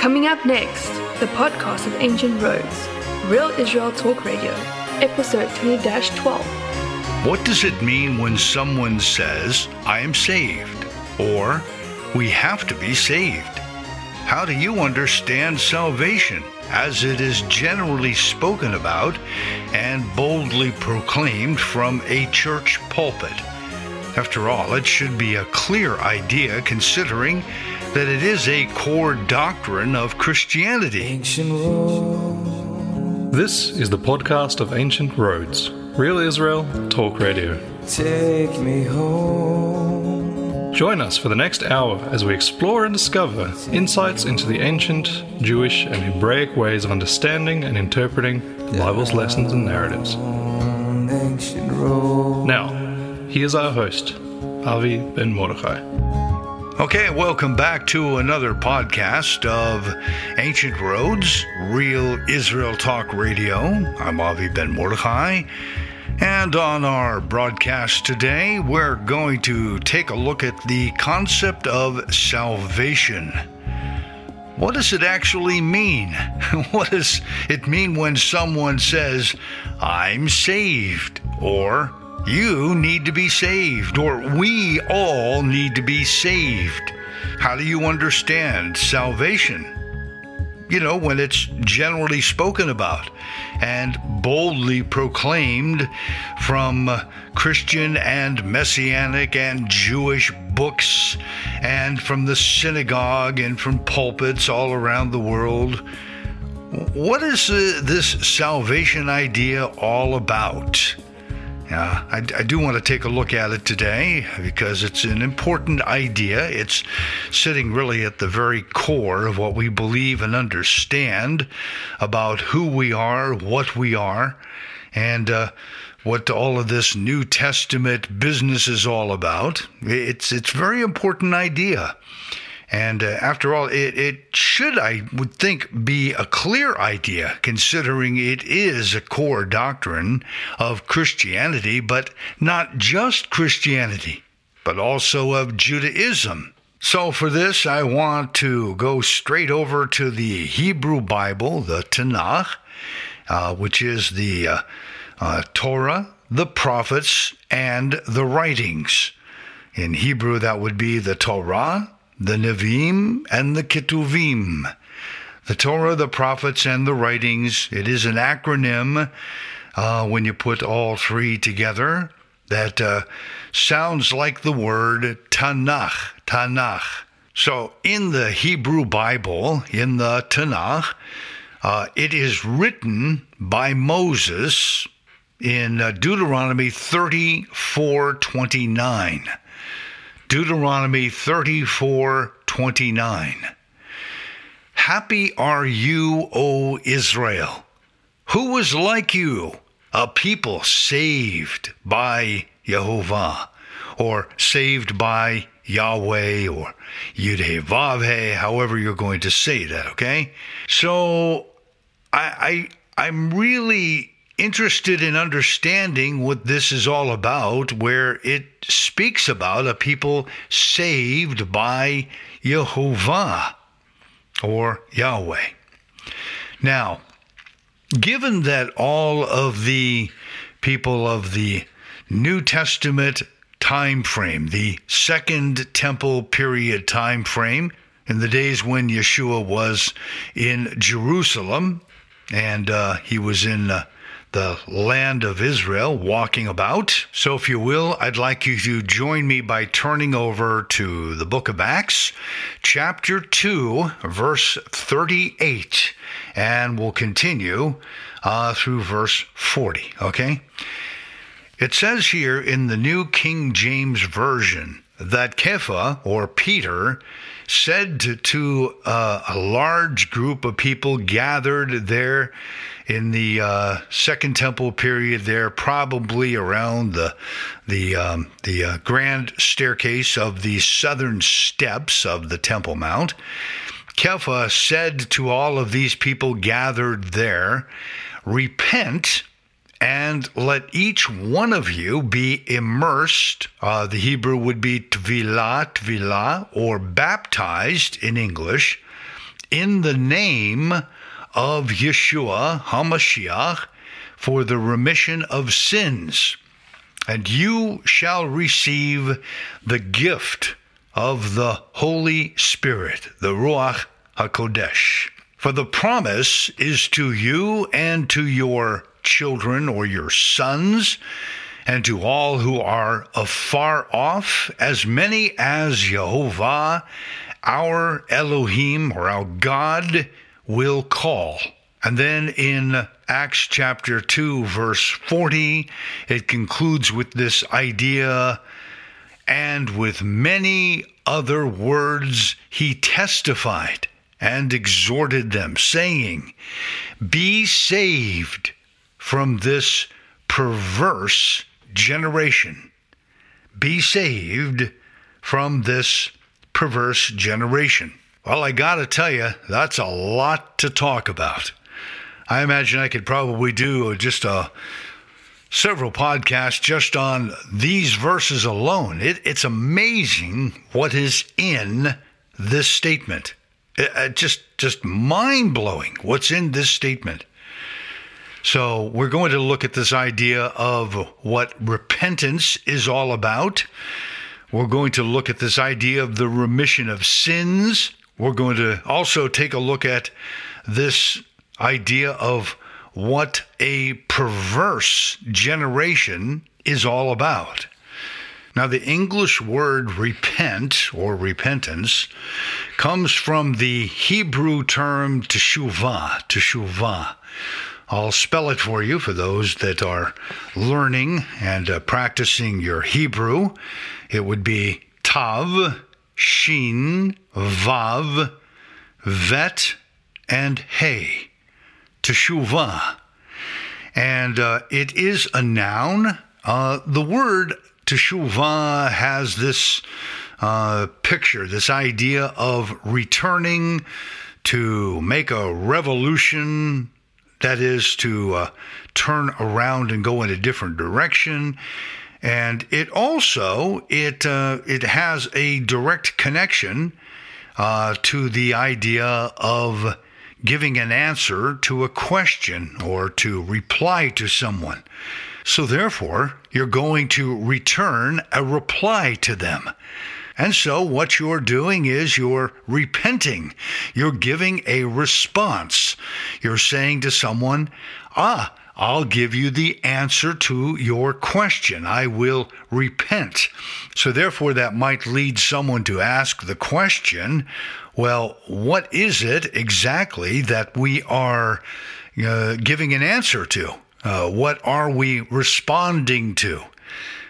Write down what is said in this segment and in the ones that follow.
Coming up next, the podcast of Ancient Roads, Real Israel Talk Radio, episode 20 12. What does it mean when someone says, I am saved, or we have to be saved? How do you understand salvation as it is generally spoken about and boldly proclaimed from a church pulpit? After all, it should be a clear idea considering that it is a core doctrine of Christianity. This is the podcast of Ancient Roads, Real Israel Talk Radio. Take me home. Join us for the next hour as we explore and discover insights into the ancient Jewish and Hebraic ways of understanding and interpreting the Bible's lessons and narratives. On Now, here's our host, Avi Ben Mordechai. Okay, welcome back to another podcast of Ancient Roads, Real Israel Talk Radio. I'm Avi Ben Mordechai. And on our broadcast today, we're going to take a look at the concept of salvation. What does it actually mean? What does it mean when someone says, I'm saved, or you need to be saved, or we all need to be saved? How do you understand salvation? You know, when it's generally spoken about and boldly proclaimed from Christian and Messianic and Jewish books and from the synagogue and from pulpits all around the world. What is uh, this salvation idea all about? Uh, I, I, do want to take a look at it today because it's an important idea. It's sitting really at the very core of what we believe and understand about who we are, what we are, and uh, what all of this New Testament business is all about. It's it's a very important idea. And uh, after all, it, it should, I would think, be a clear idea, considering it is a core doctrine of Christianity, but not just Christianity, but also of Judaism. So, for this, I want to go straight over to the Hebrew Bible, the Tanakh, uh, which is the uh, uh, Torah, the prophets, and the writings. In Hebrew, that would be the Torah, the Nevi'im and the Ketuvim. The Torah, the prophets, and the writings. It is an acronym uh, when you put all three together that uh, sounds like the word Tanakh. Tanakh. So in the Hebrew Bible, in the Tanakh, uh, it is written by Moses in uh, Deuteronomy 34 29. Deuteronomy 34 29. Happy are you, O Israel, who was like you, a people saved by Jehovah, or saved by Yahweh, or Yudhevavhe, however you're going to say that, okay? So I, I I'm really interested in understanding what this is all about, where it speaks about a people saved by Jehovah or Yahweh. Now, given that all of the people of the New Testament time frame, the Second Temple period time frame, in the days when Yeshua was in Jerusalem and uh, he was in uh, the land of Israel walking about. So, if you will, I'd like you to join me by turning over to the book of Acts, chapter 2, verse 38, and we'll continue uh, through verse 40, okay? It says here in the New King James Version that Kepha, or Peter, said to, uh, a large group of people gathered there in the uh, Second Temple period, there probably around the the um, the uh, grand staircase of the southern steps of the Temple Mount. Kepha said to all of these people gathered there, "Repent." And let each one of you be immersed. Uh, the Hebrew would be tvilah, tvilah, or baptized in English, in the name of Yeshua HaMashiach for the remission of sins, and you shall receive the gift of the Holy Spirit, the Ruach HaKodesh. For the promise is to you and to your children or your sons, and to all who are afar off, as many as Jehovah, our Elohim or our God, will call. And then in Acts chapter 2, verse 40, it concludes with this idea and with many other words he testified and exhorted them, saying, Be saved from this perverse generation. Be saved from this perverse generation. Well, I got to tell you, that's a lot to talk about. I imagine I could probably do just a several podcasts just on these verses alone. It, it's amazing what is in this statement. It, it just just mind blowing what's in this statement. So we're going to look at this idea of what repentance is all about. We're going to look at this idea of the remission of sins. We're going to also take a look at this idea of what a perverse generation is all about. Now, the English word repent or repentance comes from the Hebrew term teshuvah, teshuvah. I'll spell it for you for those that are learning and uh, practicing your Hebrew. It would be tav, shin, vav, vet, and hey teshuvah. And uh, it is a noun. Uh, the word teshuvah has this uh, picture, this idea of returning to make a revolution, that is, to uh, turn around and go in a different direction. And it also it uh, it has a direct connection uh, to the idea of giving an answer to a question or to reply to someone. So, therefore, you're going to return a reply to them. And so, what you're doing is you're repenting. You're giving a response. You're saying to someone, Ah, I'll give you the answer to your question. I will repent. So, therefore, that might lead someone to ask the question well, what is it exactly that we are uh, giving an answer to? Uh, what are we responding to?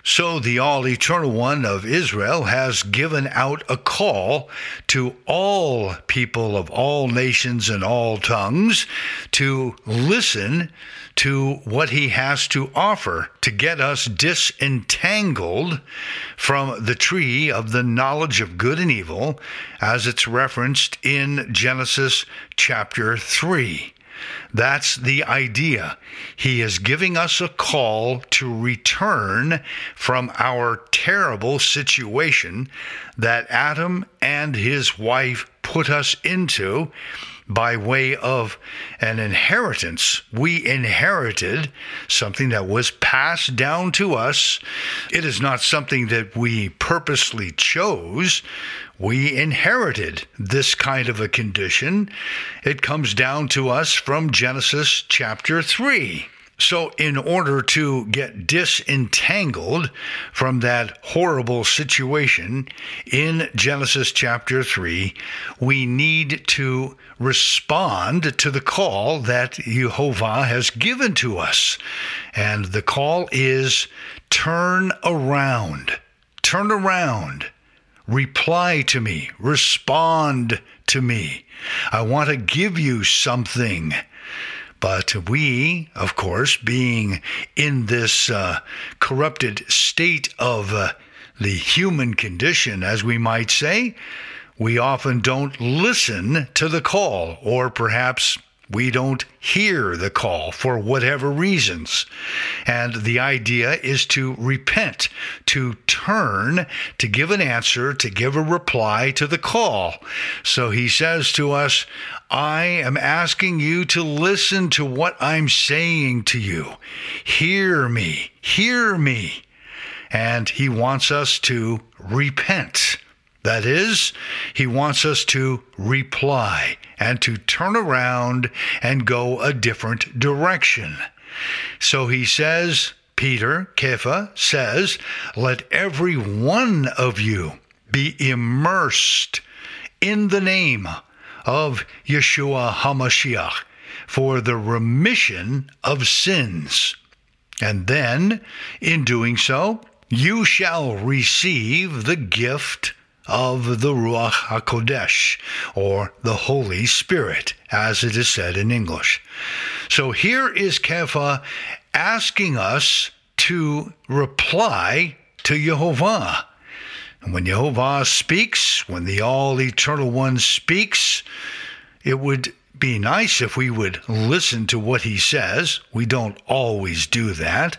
So the All Eternal One of Israel has given out a call to all people of all nations and all tongues to listen to what he has to offer to get us disentangled from the tree of the knowledge of good and evil, as it's referenced in Genesis chapter 3. That's the idea. He is giving us a call to return from our terrible situation that Adam and his wife put us into by way of an inheritance. We inherited something that was passed down to us. It is not something that we purposely chose. We inherited this kind of a condition. It comes down to us from Genesis chapter 3. So, in order to get disentangled from that horrible situation in Genesis chapter 3, we need to respond to the call that Jehovah has given to us. And the call is turn around. Turn around. Reply to me. Respond to me. I want to give you something. But we, of course, being in this uh, corrupted state of uh, the human condition, as we might say, we often don't listen to the call, or perhaps We don't hear the call for whatever reasons. And the idea is to repent, to turn, to give an answer, to give a reply to the call. So he says to us, I am asking you to listen to what I'm saying to you. Hear me, hear me. And he wants us to repent. That is, he wants us to reply and to turn around and go a different direction. So he says, Peter, Kepha, says, Let every one of you be immersed in the name of Yeshua HaMashiach for the remission of sins. And then, in doing so, you shall receive the gift of the Ruach HaKodesh, or the Holy Spirit, as it is said in English. So here is Kepha asking us to reply to Jehovah. And when Jehovah speaks, when the All Eternal One speaks, it would be nice if we would listen to what he says. We don't always do that.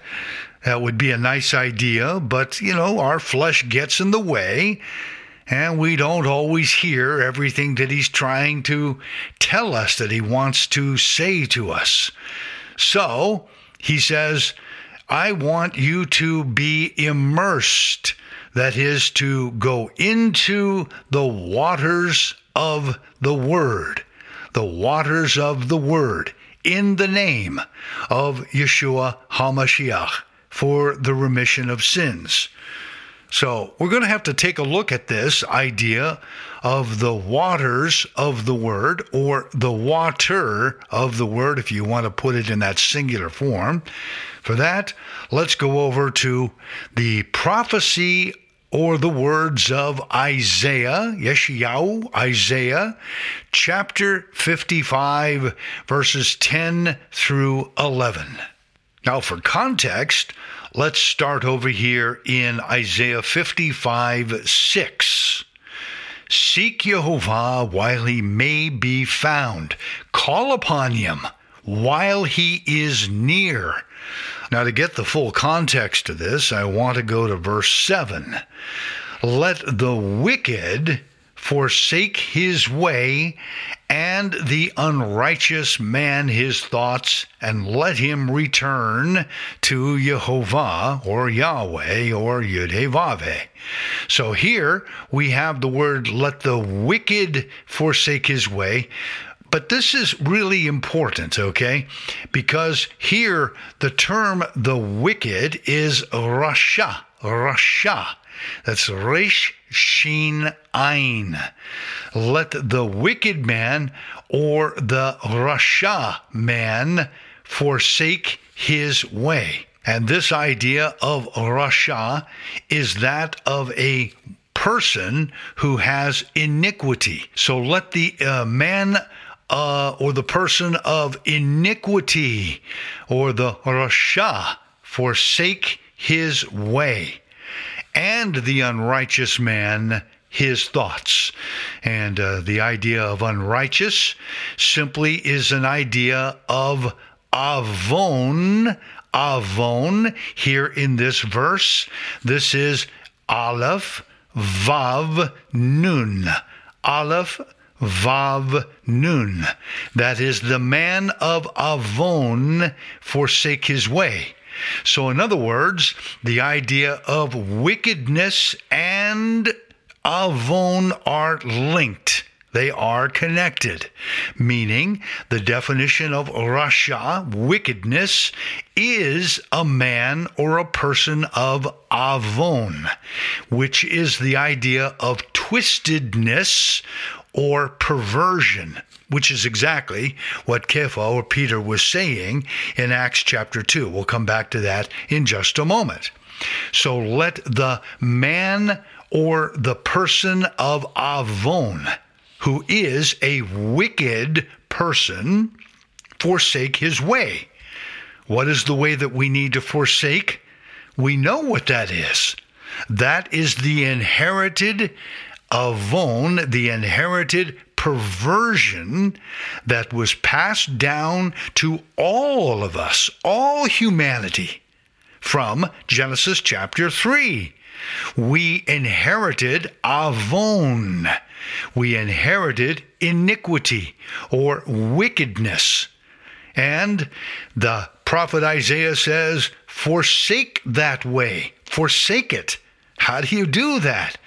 That would be a nice idea, but you know, our flesh gets in the way and we don't always hear everything that he's trying to tell us that he wants to say to us. So he says, I want you to be immersed, that is, to go into the waters of the Word, the waters of the Word, in the name of Yeshua HaMashiach for the remission of sins. So we're going to have to take a look at this idea of the waters of the word or the water of the word, if you want to put it in that singular form. For that, let's go over to the prophecy or the words of Isaiah, Yeshayahu, Isaiah, chapter 55, verses 10 through 11. Now, for context, let's start over here in Isaiah 55 6. Seek Jehovah while he may be found, call upon him while he is near. Now, to get the full context of this, I want to go to verse 7. Let the wicked forsake his way, and the unrighteous man his thoughts, and let him return to Jehovah or Yahweh or Yudhevave. So here we have the word let the wicked forsake his way. But this is really important, okay? Because here the term the wicked is Rasha, Rasha. That's Resh Shin Ein. Let the wicked man or the Rasha man forsake his way. And this idea of Rasha is that of a person who has iniquity. So let the uh, man uh, or the person of iniquity or the Rasha forsake his way and the unrighteous man his thoughts. And uh, the idea of unrighteous simply is an idea of avon. Avon here in this verse. This is Aleph Vav Nun. Aleph Vav Nun. That is the man of Avon forsake his way. So, in other words, the idea of wickedness and avon are linked. They are connected, meaning the definition of rasha, wickedness, is a man or a person of avon, which is the idea of twistedness or perversion which is exactly what Kepha or Peter was saying in Acts chapter 2. We'll come back to that in just a moment. So let the man or the person of Avon, who is a wicked person, forsake his way. What is the way that we need to forsake? We know what that is. That is the inherited avon, the inherited perversion that was passed down to all of us, all humanity, from Genesis chapter 3. We inherited avon. We inherited iniquity or wickedness. And the prophet Isaiah says, Forsake that way, forsake it. How do you do that?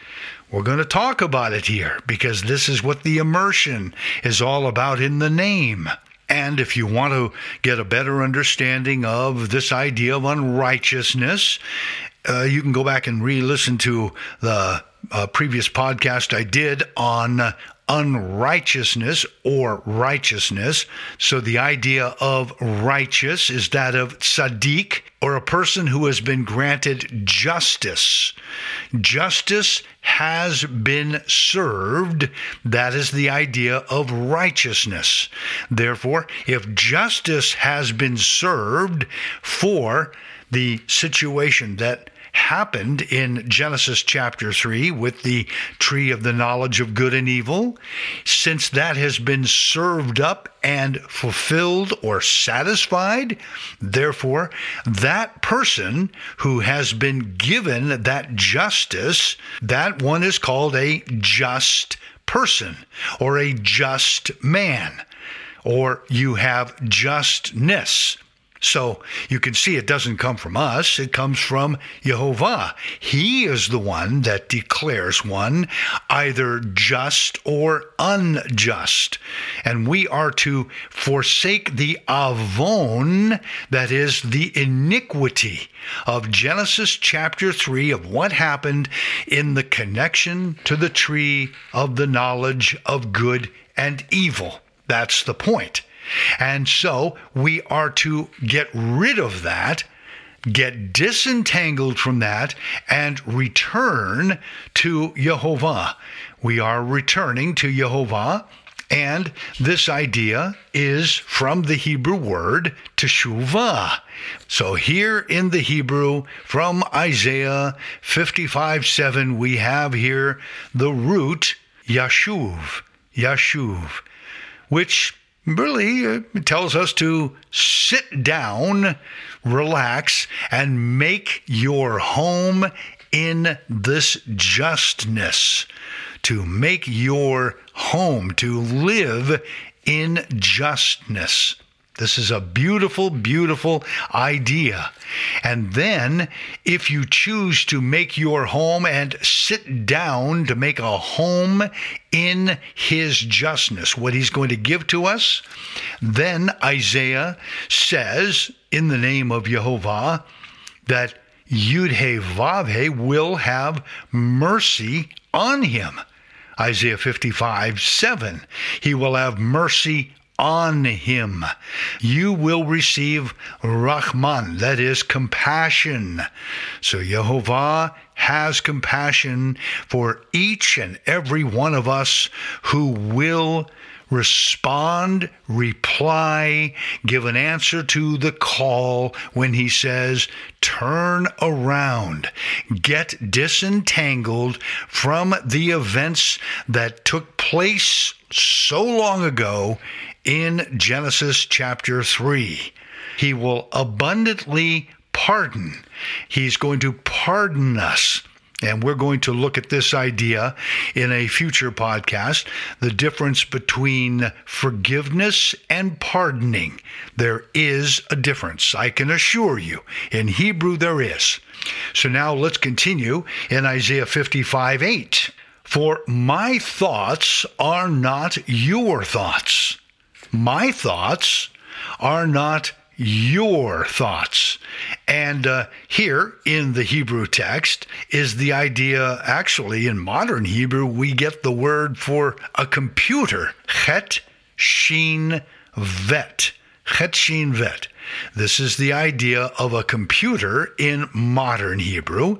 We're going to talk about it here because this is what the immersion is all about in the name. And if you want to get a better understanding of this idea of unrighteousness, uh, you can go back and re listen to the uh, previous podcast I did on unrighteousness or righteousness. So the idea of righteous is that of tzaddik or a person who has been granted justice. Justice has been served. That is the idea of righteousness. Therefore, if justice has been served for the situation that happened in Genesis chapter 3 with the tree of the knowledge of good and evil, since that has been served up and fulfilled or satisfied, therefore, that person who has been given that justice, that one is called a just person or a just man, or you have justness. So you can see it doesn't come from us, it comes from Jehovah. He is the one that declares one either just or unjust. And we are to forsake the avon, that is the iniquity of Genesis chapter 3 of what happened in the connection to the tree of the knowledge of good and evil. That's the point. And so we are to get rid of that, get disentangled from that, and return to Jehovah. We are returning to Jehovah. And this idea is from the Hebrew word teshuvah. So here in the Hebrew, from Isaiah 55 7, we have here the root yashuv, yashuv, which really uh, tells us to sit down, relax, and make your home in this justness. To make your home, to live in justness. This is a beautiful, beautiful idea. And then, if you choose to make your home and sit down to make a home in His justness, what He's going to give to us, then Isaiah says, in the name of Jehovah, that Yud Vavhe will have mercy on him. Isaiah 55 7. He will have mercy on him. You will receive Rahman, that is compassion. So Jehovah has compassion for each and every one of us who will respond, reply, give an answer to the call when he says, Turn around, get disentangled from the events that took place so long ago in Genesis chapter 3. He will abundantly pardon. He's going to pardon us. And we're going to look at this idea in a future podcast the difference between forgiveness and pardoning. There is a difference, I can assure you. In Hebrew, there is. So now let's continue in Isaiah 55 8. For my thoughts are not your thoughts my thoughts are not your thoughts. And uh, here in the Hebrew text is the idea, actually, in modern Hebrew, we get the word for a computer, chet shin vet. Chet shin vet. This is the idea of a computer in modern Hebrew,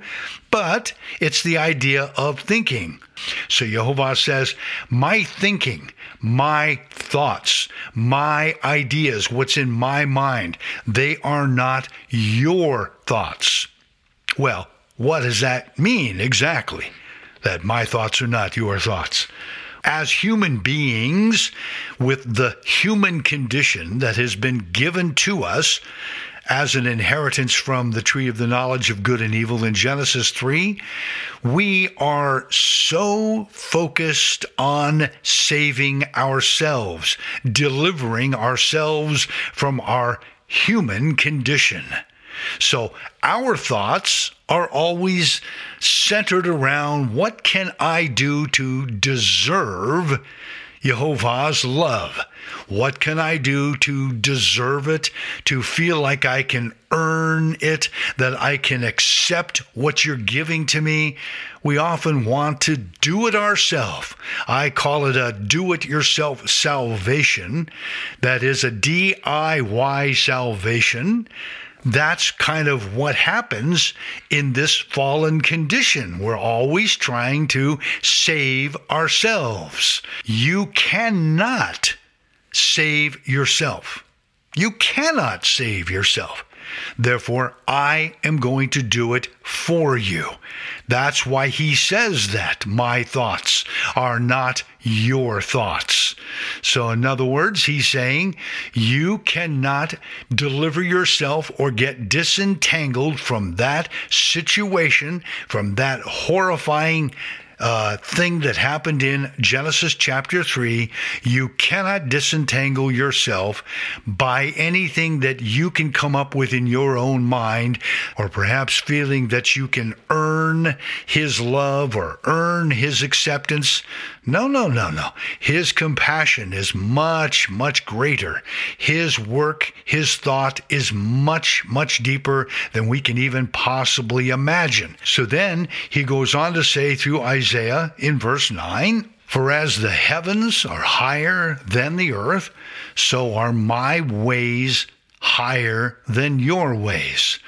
but it's the idea of thinking. So Jehovah says, My thinking, my thoughts, my ideas, what's in my mind, they are not your thoughts. Well, what does that mean exactly? That my thoughts are not your thoughts? as human beings with the human condition that has been given to us as an inheritance from the tree of the knowledge of good and evil in Genesis 3, we are so focused on saving ourselves, delivering ourselves from our human condition. So our thoughts are always centered around what can I do to deserve Jehovah's love? What can I do to deserve it, to feel like I can earn it, that I can accept what you're giving to me? We often want to do it ourselves. I call it a do it yourself salvation. That is a DIY salvation that's kind of what happens in this fallen condition. We're always trying to save ourselves. You cannot save yourself. You cannot save yourself. Therefore, I am going to do it for you. That's why he says that my thoughts are not your thoughts. So, in other words, he's saying you cannot deliver yourself or get disentangled from that situation, from that horrifying uh, thing that happened in Genesis chapter 3. You cannot disentangle yourself by anything that you can come up with in your own mind, or perhaps feeling that you can earn His love or earn His acceptance. No, no, no, no. His compassion is much, much greater. His work, His thought is much, much deeper than we can even possibly imagine. So then he goes on to say through Isaiah in verse 9, for as the heavens are higher than the earth, so are my ways higher than your ways.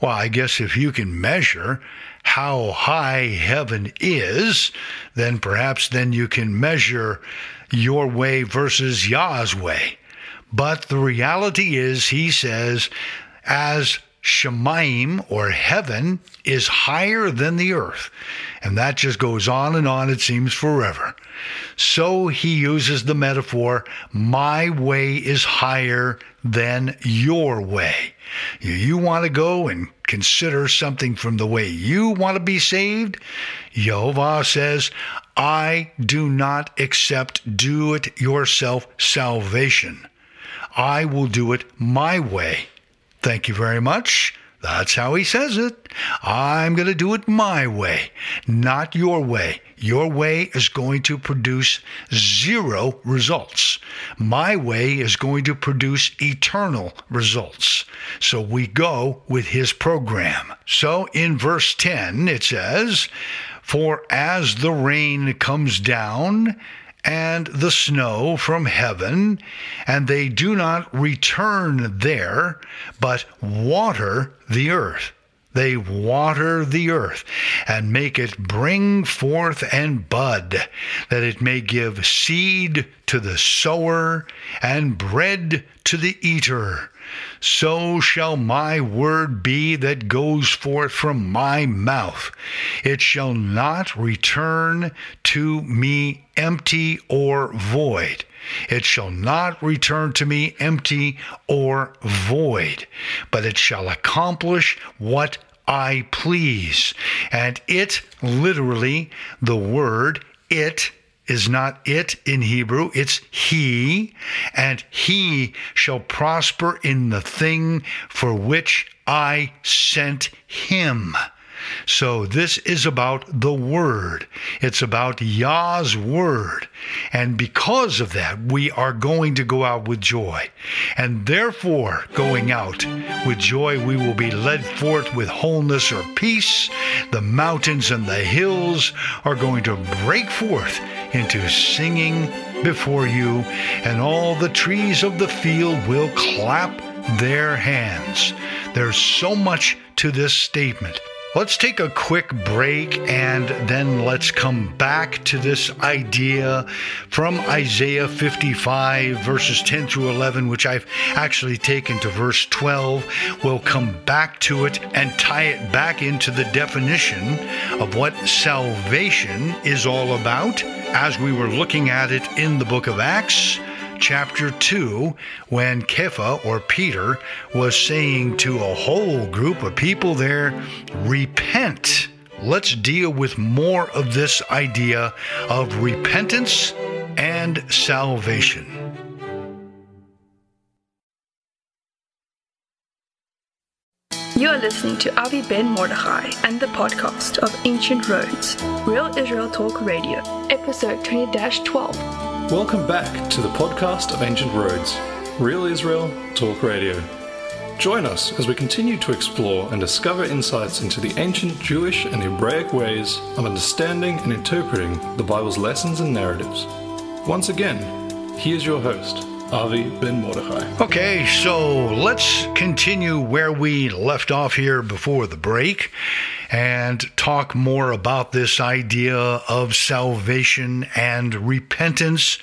Well, I guess if you can measure how high heaven is, then perhaps then you can measure your way versus Yah's way. But the reality is, he says, as Shemaim or heaven is higher than the earth. And that just goes on and on, it seems forever. So he uses the metaphor, my way is higher than your way. You want to go and consider something from the way you want to be saved? Jehovah says, I do not accept do it yourself salvation. I will do it my way. Thank you very much. That's how he says it. I'm going to do it my way, not your way. Your way is going to produce zero results. My way is going to produce eternal results. So we go with his program. So in verse 10, it says, For as the rain comes down, and the snow from heaven, and they do not return there, but water the earth. They water the earth and make it bring forth and bud, that it may give seed to the sower and bread to the eater. So shall my word be that goes forth from my mouth. It shall not return to me empty or void. It shall not return to me empty or void, but it shall accomplish what I please. And it, literally, the word it is not it in Hebrew, it's he, and he shall prosper in the thing for which I sent him. So this is about the Word. It's about Yah's Word. And because of that, we are going to go out with joy. And therefore, going out with joy, we will be led forth with wholeness or peace. The mountains and the hills are going to break forth into singing before you, and all the trees of the field will clap their hands. There's so much to this statement. Let's take a quick break and then let's come back to this idea from Isaiah 55, verses 10 through 11, which I've actually taken to verse 12. We'll come back to it and tie it back into the definition of what salvation is all about as we were looking at it in the book of Acts, chapter 2, when Kepha or Peter was saying to a whole group of people there, Repent. Let's deal with more of this idea of repentance and salvation. You are listening to Avi Ben Mordechai and the podcast of Ancient Roads, Real Israel Talk Radio, episode 20 12. Welcome back to the podcast of Ancient Roads, Real Israel Talk Radio. Join us as we continue to explore and discover insights into the ancient Jewish and Hebraic ways of understanding and interpreting the Bible's lessons and narratives. Once again, here's your host, Avi Ben Mordechai. Okay, so let's continue where we left off here before the break and talk more about this idea of salvation and repentance.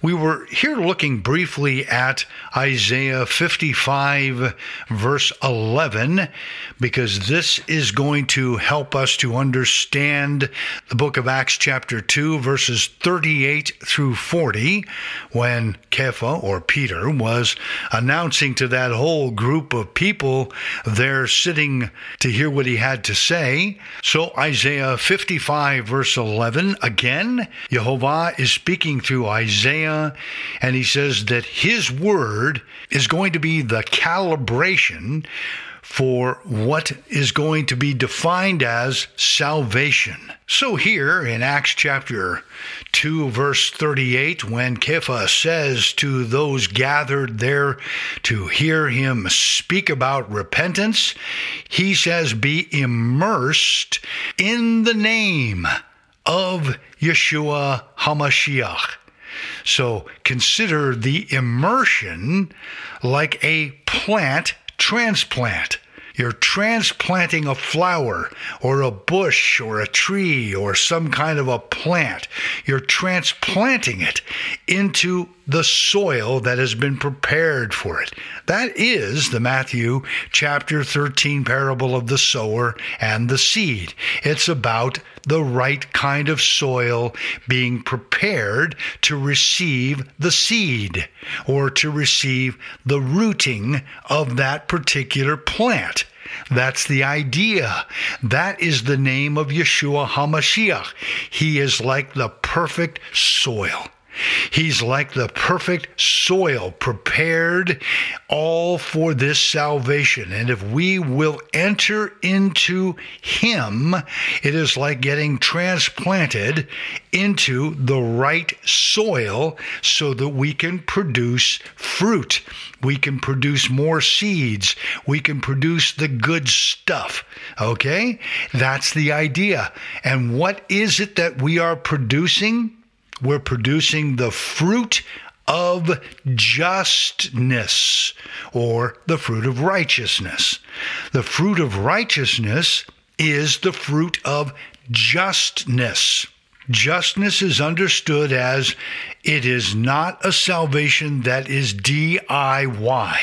We were here looking briefly at Isaiah 55, verse 11, because this is going to help us to understand the book of Acts, chapter 2, verses 38 through 40, when Kepha or Peter was announcing to that whole group of people there sitting to hear what he had to say. So, Isaiah 55, verse 11, again, Jehovah is speaking through Isaiah and he says that his word is going to be the calibration for what is going to be defined as salvation. So, here in Acts chapter 2, verse 38, when Kepha says to those gathered there to hear him speak about repentance, he says, Be immersed in the name of Yeshua HaMashiach. So consider the immersion like a plant transplant. You're transplanting a flower or a bush or a tree or some kind of a plant. You're transplanting it into the soil that has been prepared for it. That is the Matthew chapter 13 parable of the sower and the seed. It's about the right kind of soil being prepared to receive the seed or to receive the rooting of that particular plant. That's the idea. That is the name of Yeshua HaMashiach. He is like the perfect soil. He's like the perfect soil prepared all for this salvation. And if we will enter into Him, it is like getting transplanted into the right soil so that we can produce fruit. We can produce more seeds. We can produce the good stuff. Okay? That's the idea. And what is it that we are producing? We're producing the fruit of justness or the fruit of righteousness. The fruit of righteousness is the fruit of justness. Justness is understood as it is not a salvation that is DIY.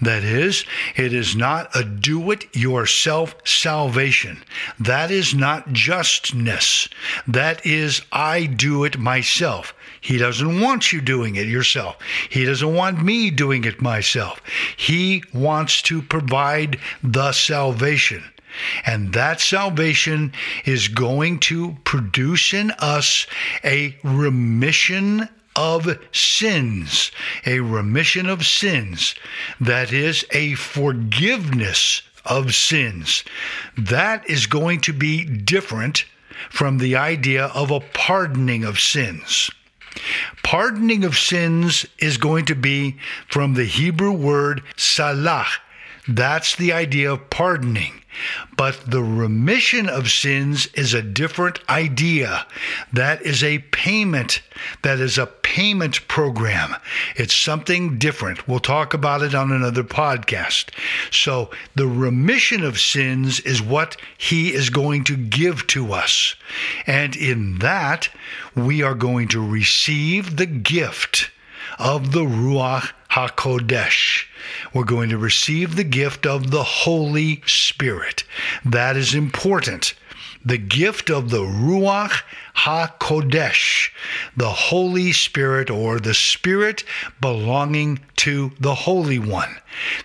That is, it is not a do it yourself salvation. That is not justness. That is, I do it myself. He doesn't want you doing it yourself. He doesn't want me doing it myself. He wants to provide the salvation. And that salvation is going to produce in us a remission of sins, a remission of sins, that is, a forgiveness of sins. That is going to be different from the idea of a pardoning of sins. Pardoning of sins is going to be from the Hebrew word salah. That's the idea of pardoning. But the remission of sins is a different idea. That is a payment. That is a payment program. It's something different. We'll talk about it on another podcast. So, the remission of sins is what He is going to give to us. And in that, we are going to receive the gift of the Ruach HaKodesh. We're going to receive the gift of the Holy Spirit. That is important. the gift of the Ruach HaKodesh, the Holy Spirit or the Spirit belonging to the Holy One.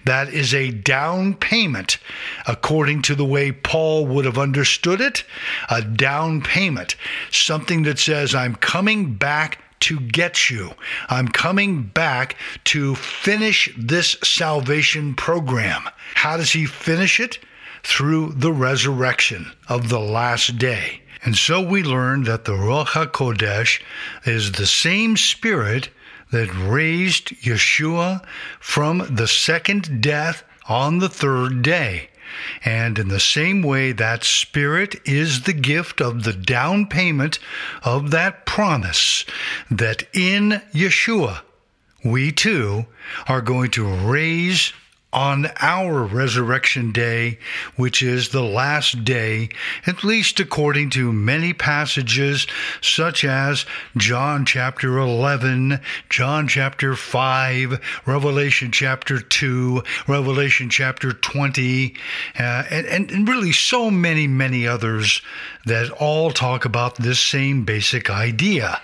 That is a down payment, according to the way Paul would have understood it, a down payment, something that says, I'm coming back to get you. I'm coming back to finish this salvation program. How does he finish it? Through the resurrection of the last day. And so we learn that the Ruach HaKodesh is the same spirit that raised Yeshua from the second death on the third day. And in the same way, that Spirit is the gift of the down payment of that promise that in Yeshua, we too are going to raise on our resurrection day, which is the last day, at least according to many passages, such as John chapter 11, John chapter 5, Revelation chapter 2, Revelation chapter 20, uh, and, and really so many, many others that all talk about this same basic idea.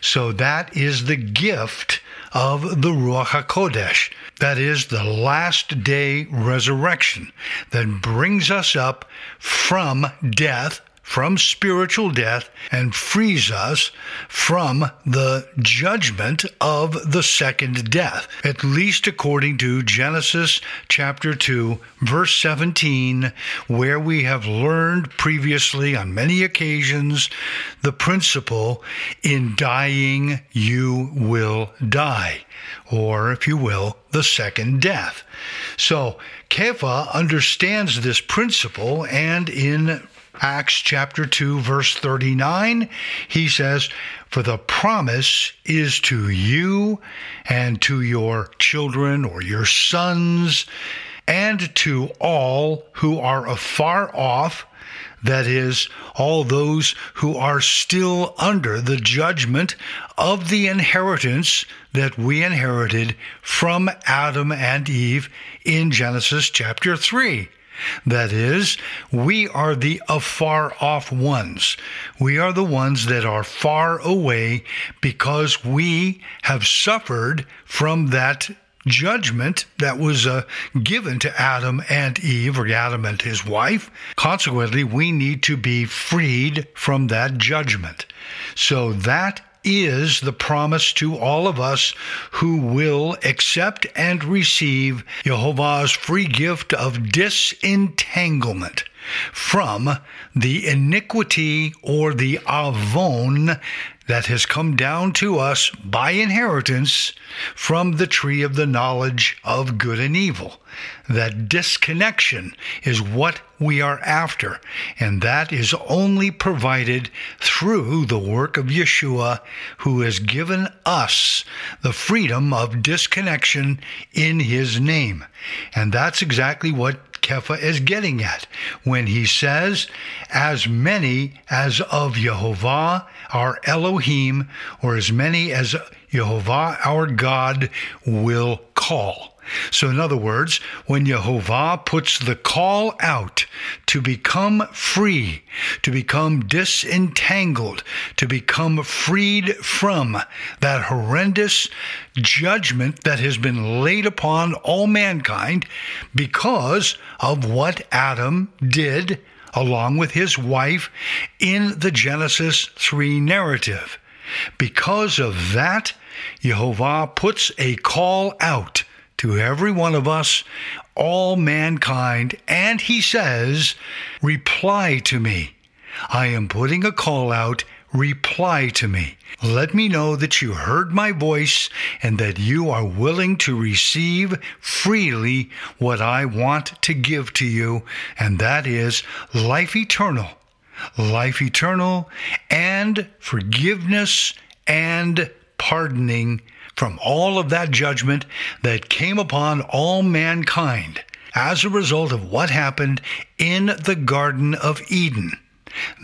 So that is the gift of the Ruach HaKodesh. That is the last day resurrection that brings us up from death from spiritual death and frees us from the judgment of the second death, at least according to Genesis chapter 2, verse 17, where we have learned previously on many occasions the principle in dying you will die, or if you will, the second death. So, Kepha understands this principle, and in Acts chapter 2, verse 39, he says, For the promise is to you and to your children or your sons and to all who are afar off, that is, all those who are still under the judgment of the inheritance that we inherited from Adam and Eve in Genesis chapter 3. That is, we are the afar off ones. We are the ones that are far away because we have suffered from that judgment that was uh, given to Adam and Eve, or Adam and his wife. Consequently, we need to be freed from that judgment. So that is the promise to all of us who will accept and receive Jehovah's free gift of disentanglement from the iniquity or the avon that has come down to us by inheritance from the tree of the knowledge of good and evil. That disconnection is what we are after, and that is only provided through the work of Yeshua, who has given us the freedom of disconnection in his name. And that's exactly what Kepha is getting at when he says, As many as of Jehovah our Elohim, or as many as Jehovah our God will call. So, in other words, when Jehovah puts the call out to become free, to become disentangled, to become freed from that horrendous judgment that has been laid upon all mankind because of what Adam did along with his wife in the Genesis 3 narrative. Because of that, Jehovah puts a call out to every one of us, all mankind, and he says, Reply to me. I am putting a call out. Reply to me. Let me know that you heard my voice and that you are willing to receive freely what I want to give to you, and that is life eternal. Life eternal and forgiveness and pardoning from all of that judgment that came upon all mankind as a result of what happened in the Garden of Eden.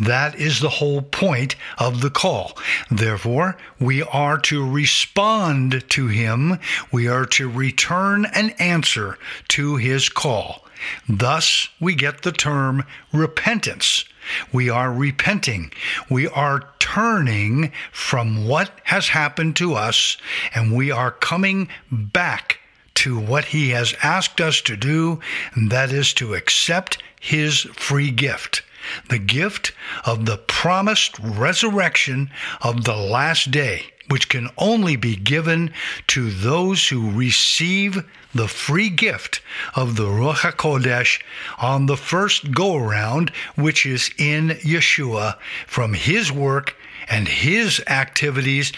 That is the whole point of the call. Therefore, we are to respond to him. We are to return an answer to his call. Thus, we get the term repentance. We are repenting. We are turning from what has happened to us, and we are coming back to what He has asked us to do, and that is to accept His free gift the gift of the promised resurrection of the last day, which can only be given to those who receive the free gift of the Ruach HaKodesh on the first go around, which is in Yeshua, from his work and his activities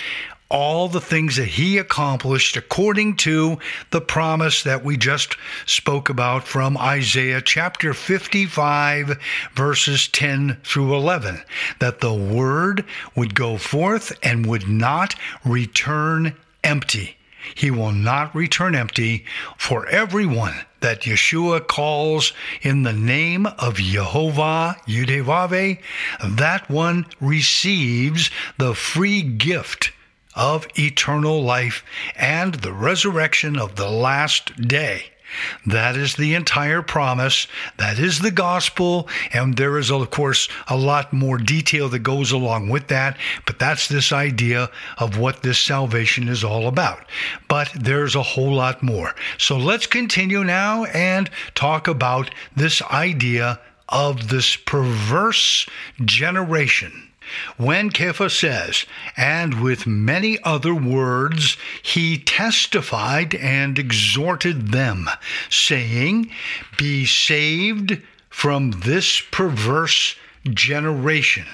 all the things that he accomplished according to the promise that we just spoke about from Isaiah chapter 55, verses 10 through 11, that the word would go forth and would not return empty. He will not return empty for everyone that Yeshua calls in the name of Jehovah Yudevave, that one receives the free gift of eternal life and the resurrection of the last day. That is the entire promise. That is the gospel. And there is, of course, a lot more detail that goes along with that. But that's this idea of what this salvation is all about. But there's a whole lot more. So let's continue now and talk about this idea of this perverse generation. When Kepha says, and with many other words he testified and exhorted them, saying, Be saved from this perverse generation.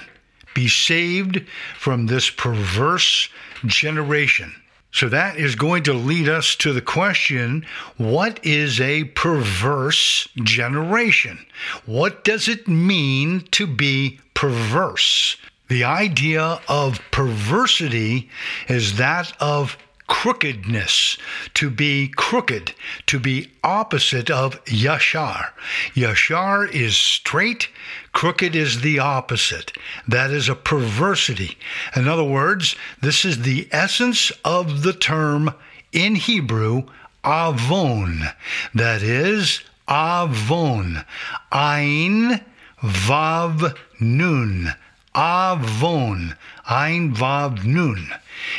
Be saved from this perverse generation. So that is going to lead us to the question what is a perverse generation? What does it mean to be perverse? The idea of perversity is that of crookedness, to be crooked, to be opposite of yashar. Yashar is straight, crooked is the opposite. That is a perversity. In other words, this is the essence of the term in Hebrew, avon. That is avon. Ein vav nun avon, ein vav nun,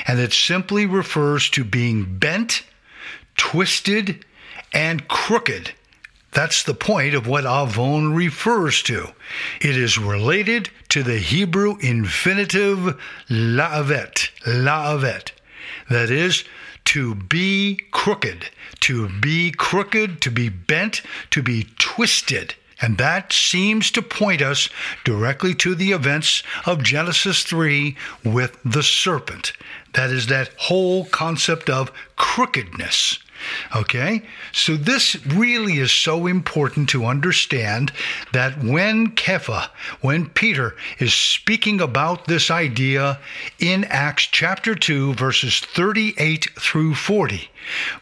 and it simply refers to being bent, twisted, and crooked. That's the point of what avon refers to. It is related to the Hebrew infinitive la'avet, la'avet. That is, to be crooked, to be crooked, to be bent, to be twisted. And that seems to point us directly to the events of Genesis 3 with the serpent. That is that whole concept of crookedness. Okay? So this really is so important to understand that when Kepha, when Peter is speaking about this idea in Acts chapter 2, verses 38 through 40,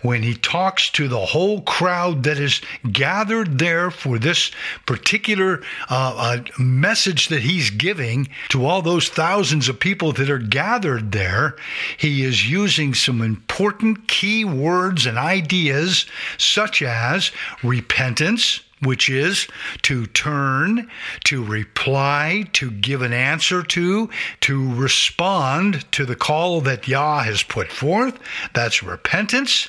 when he talks to the whole crowd that is gathered there for this particular uh, uh, message that he's giving to all those thousands of people that are gathered there, he is using some important key words and ideas such as repentance, which is to turn, to reply, to give an answer to, to respond to the call that Yah has put forth. That's repentance.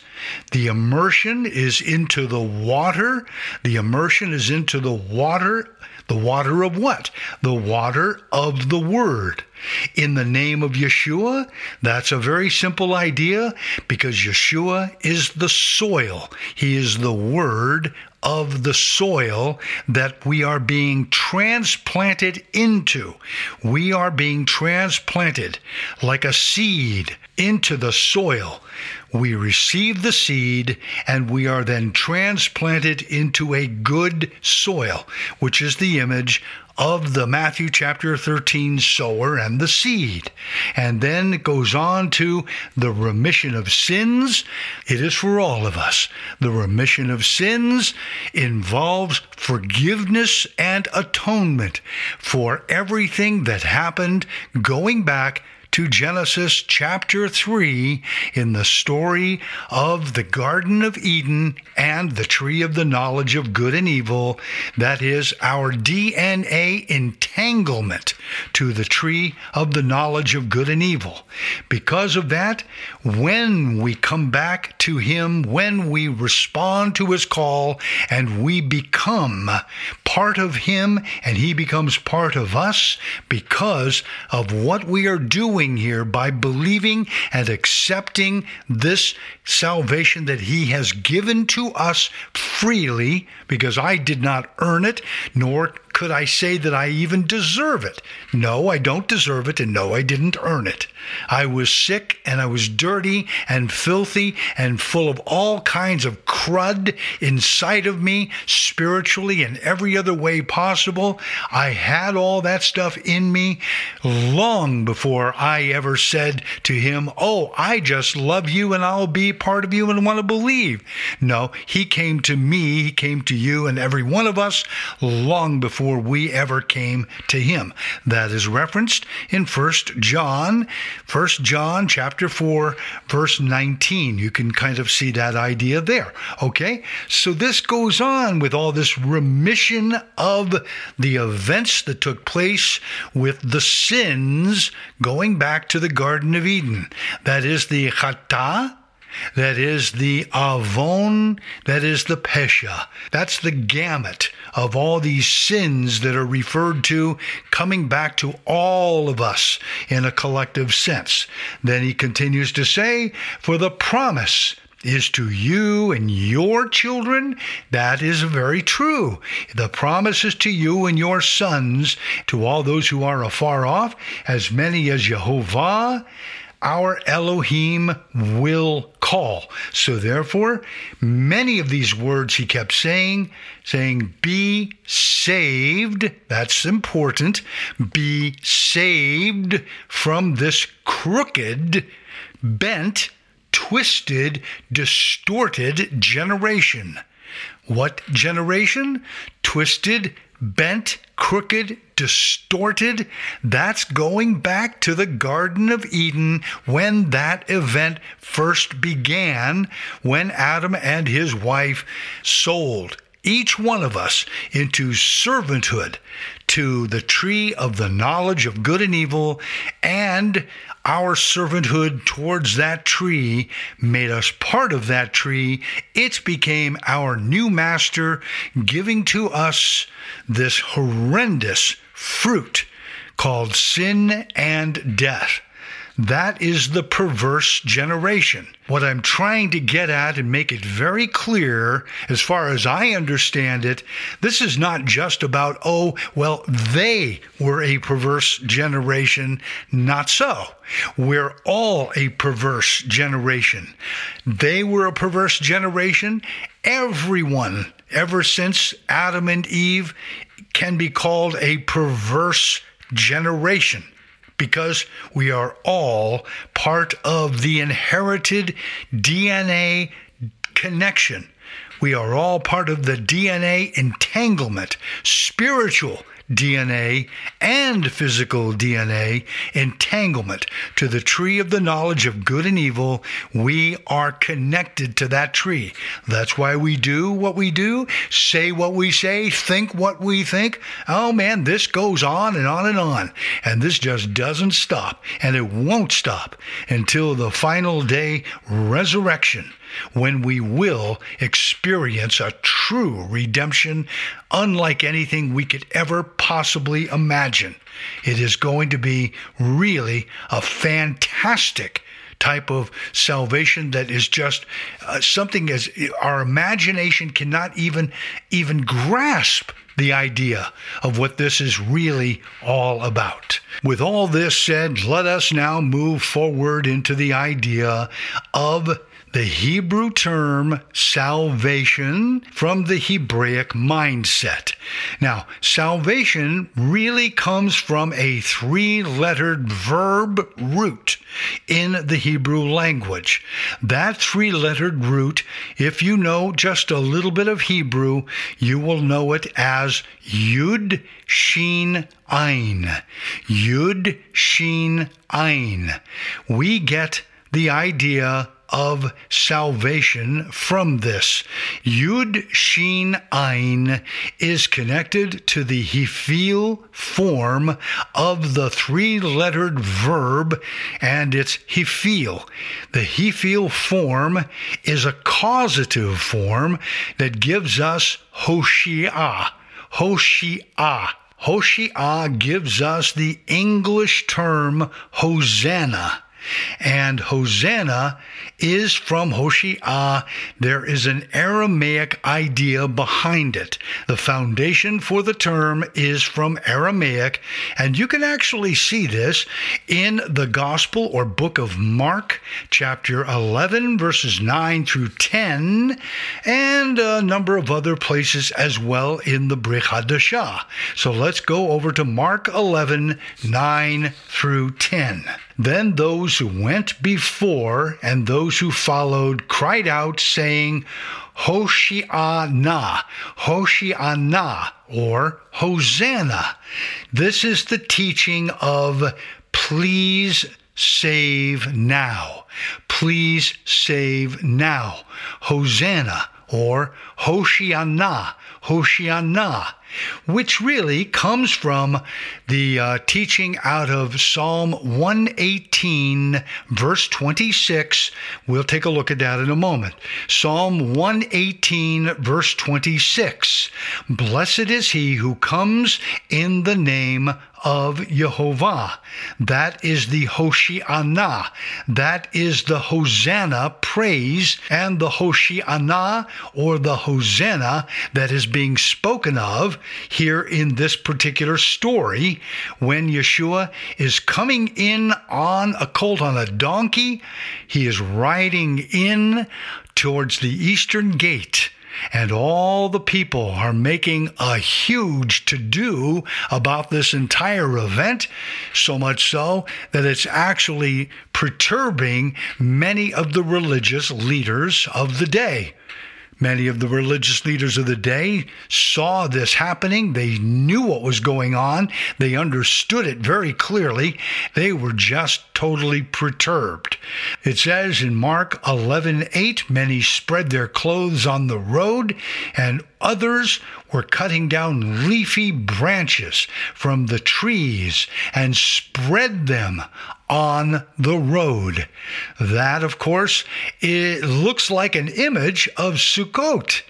The immersion is into the water. The immersion is into the water. The water of what? The water of the Word. In the name of Yeshua, that's a very simple idea because Yeshua is the soil. He is the Word of the soil that we are being transplanted into. We are being transplanted like a seed into the soil. We receive the seed and we are then transplanted into a good soil, which is the image of the Matthew chapter 13 sower and the seed. And then it goes on to the remission of sins. It is for all of us. The remission of sins involves forgiveness and atonement for everything that happened going back to Genesis chapter 3 in the story of the Garden of Eden and the tree of the knowledge of good and evil. That is our DNA entanglement to the tree of the knowledge of good and evil. Because of that, when we come back to Him, when we respond to His call, and we become part of Him and He becomes part of us because of what we are doing here by believing and accepting this salvation that He has given to us freely, because I did not earn it, nor could I say that I even deserve it? No, I don't deserve it, and no, I didn't earn it. I was sick and I was dirty and filthy and full of all kinds of crud inside of me, spiritually and every other way possible. I had all that stuff in me long before I ever said to him, Oh, I just love you and I'll be part of you and want to believe. No, he came to me, he came to you and every one of us long before before we ever came to him. That is referenced in 1 John, 1 John chapter 4 verse 19. You can kind of see that idea there. Okay? So this goes on with all this remission of the events that took place with the sins going back to the Garden of Eden. That is the chata, that is the avon, that is the pesha. That's the gamut of all these sins that are referred to coming back to all of us in a collective sense. Then he continues to say, For the promise is to you and your children. That is very true. The promise is to you and your sons, to all those who are afar off, as many as Jehovah our Elohim will call. So therefore, many of these words he kept saying, saying, be saved. That's important. Be saved from this crooked, bent, twisted, distorted generation. What generation? Twisted, bent, crooked, distorted, that's going back to the Garden of Eden when that event first began, when Adam and his wife sold each one of us into servanthood to the tree of the knowledge of good and evil, and our servanthood towards that tree made us part of that tree. It became our new master, giving to us this horrendous fruit called sin and death. That is the perverse generation. What I'm trying to get at and make it very clear, as far as I understand it, this is not just about, oh, well, they were a perverse generation. Not so. We're all a perverse generation. They were a perverse generation. Everyone, ever since Adam and Eve, can be called a perverse generation because we are all part of the inherited DNA connection. We are all part of the DNA entanglement, spiritual DNA and physical DNA entanglement to the tree of the knowledge of good and evil, we are connected to that tree. That's why we do what we do, say what we say, think what we think. Oh man, this goes on and on and on. And this just doesn't stop. And it won't stop until the final day resurrection when we will experience a true redemption unlike anything we could ever possibly imagine. It is going to be really a fantastic type of salvation that is just uh, something as our imagination cannot even even grasp the idea of what this is really all about. With all this said, let us now move forward into the idea of the Hebrew term salvation from the Hebraic mindset. Now, salvation really comes from a three lettered verb root in the Hebrew language. That three lettered root, if you know just a little bit of Hebrew, you will know it as Yud Shin Ein. Yud Shin Ein. We get the idea of salvation from this. Yud Shin Ein is connected to the Hifil form of the three lettered verb and it's Hifil. The Hifil form is a causative form that gives us Hoshiah. Hoshiah. Hoshiah gives us the English term Hosanna. And Hosanna is from Hoshiah. There is an Aramaic idea behind it. The foundation for the term is from Aramaic, and you can actually see this in the Gospel or book of Mark, chapter 11, verses 9 through 10, and a number of other places as well in the Brit Hadashah. So let's go over to Mark 11, 9 through 10. Then those who went before and those who followed cried out, saying, Hoshiana, Hoshiana, or Hosanna. This is the teaching of please save now. Please save now. Hosanna or Hoshiana, Hoshiana which really comes from the uh, teaching out of Psalm 118, verse 26. We'll take a look at that in a moment. Psalm 118, verse 26. Blessed is he who comes in the name of Jehovah. That is the Hoshiana. That is the Hosanna praise and the Hoshiana or the Hosanna that is being spoken of here in this particular story when Yeshua is coming in on a colt on a donkey. He is riding in towards the eastern gate and all the people are making a huge to do about this entire event, so much so that it's actually perturbing many of the religious leaders of the day. Many of the religious leaders of the day saw this happening. They knew what was going on. They understood it very clearly. They were just totally perturbed. It says in Mark 11:8, many spread their clothes on the road, and others were cutting down leafy branches from the trees and spread them on the road. That, of course, it looks like an image of Sukkot.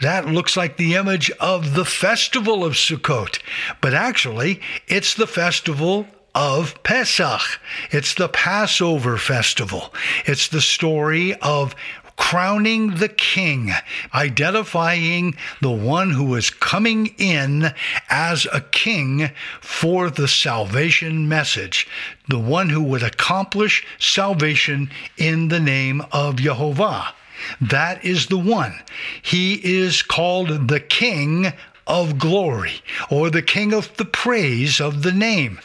That looks like the image of the festival of Sukkot, but actually, it's the festival of Pesach. It's the Passover festival. It's the story of crowning the king, identifying the one who is coming in as a king for the salvation message, the one who would accomplish salvation in the name of Jehovah. That is the one. He is called the King of glory or the king of the praise of the name.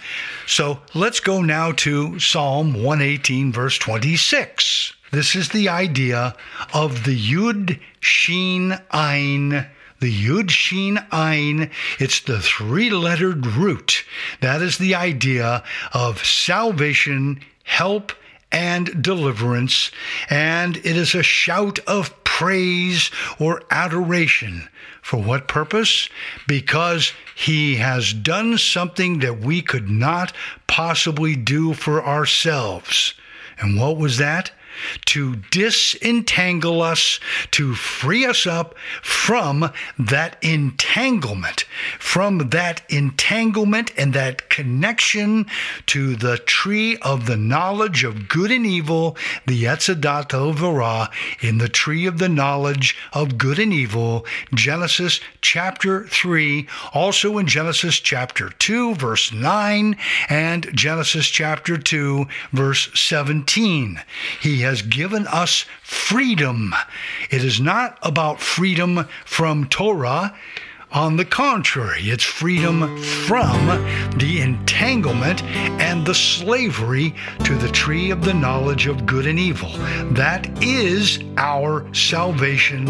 So let's go now to Psalm 118, verse 26. This is the idea of the Yud Shin Ein. The Yud Shin Ein, it's the three lettered root. That is the idea of salvation, help, and deliverance, and it is a shout of praise or adoration. For what purpose? Because he has done something that we could not possibly do for ourselves. And what was that? To disentangle us, to free us up from that entanglement, from that entanglement and that connection to the tree of the knowledge of good and evil, the Etzadat Vara, in the tree of the knowledge of good and evil, Genesis chapter 3, also in Genesis chapter 2, verse 9, and Genesis chapter 2, verse 17. He has given us freedom. It is not about freedom from Torah. On the contrary, it's freedom from the entanglement and the slavery to the tree of the knowledge of good and evil. That is our salvation,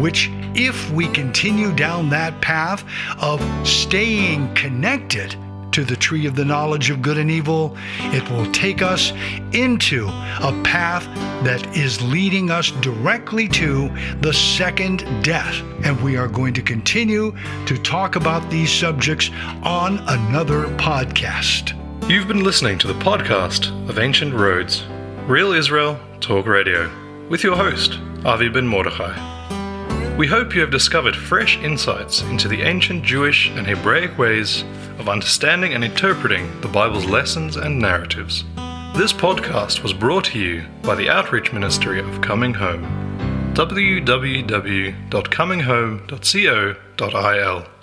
which, if we continue down that path of staying connected, to the tree of the knowledge of good and evil, it will take us into a path that is leading us directly to the second death. And we are going to continue to talk about these subjects on another podcast. You've been listening to the podcast of Ancient Roads, Real Israel Talk Radio, with your host, Avi Ben Mordechai. We hope you have discovered fresh insights into the ancient Jewish and Hebraic ways of understanding and interpreting the Bible's lessons and narratives. This podcast was brought to you by the Outreach Ministry of Coming Home. www.cominghome.co.il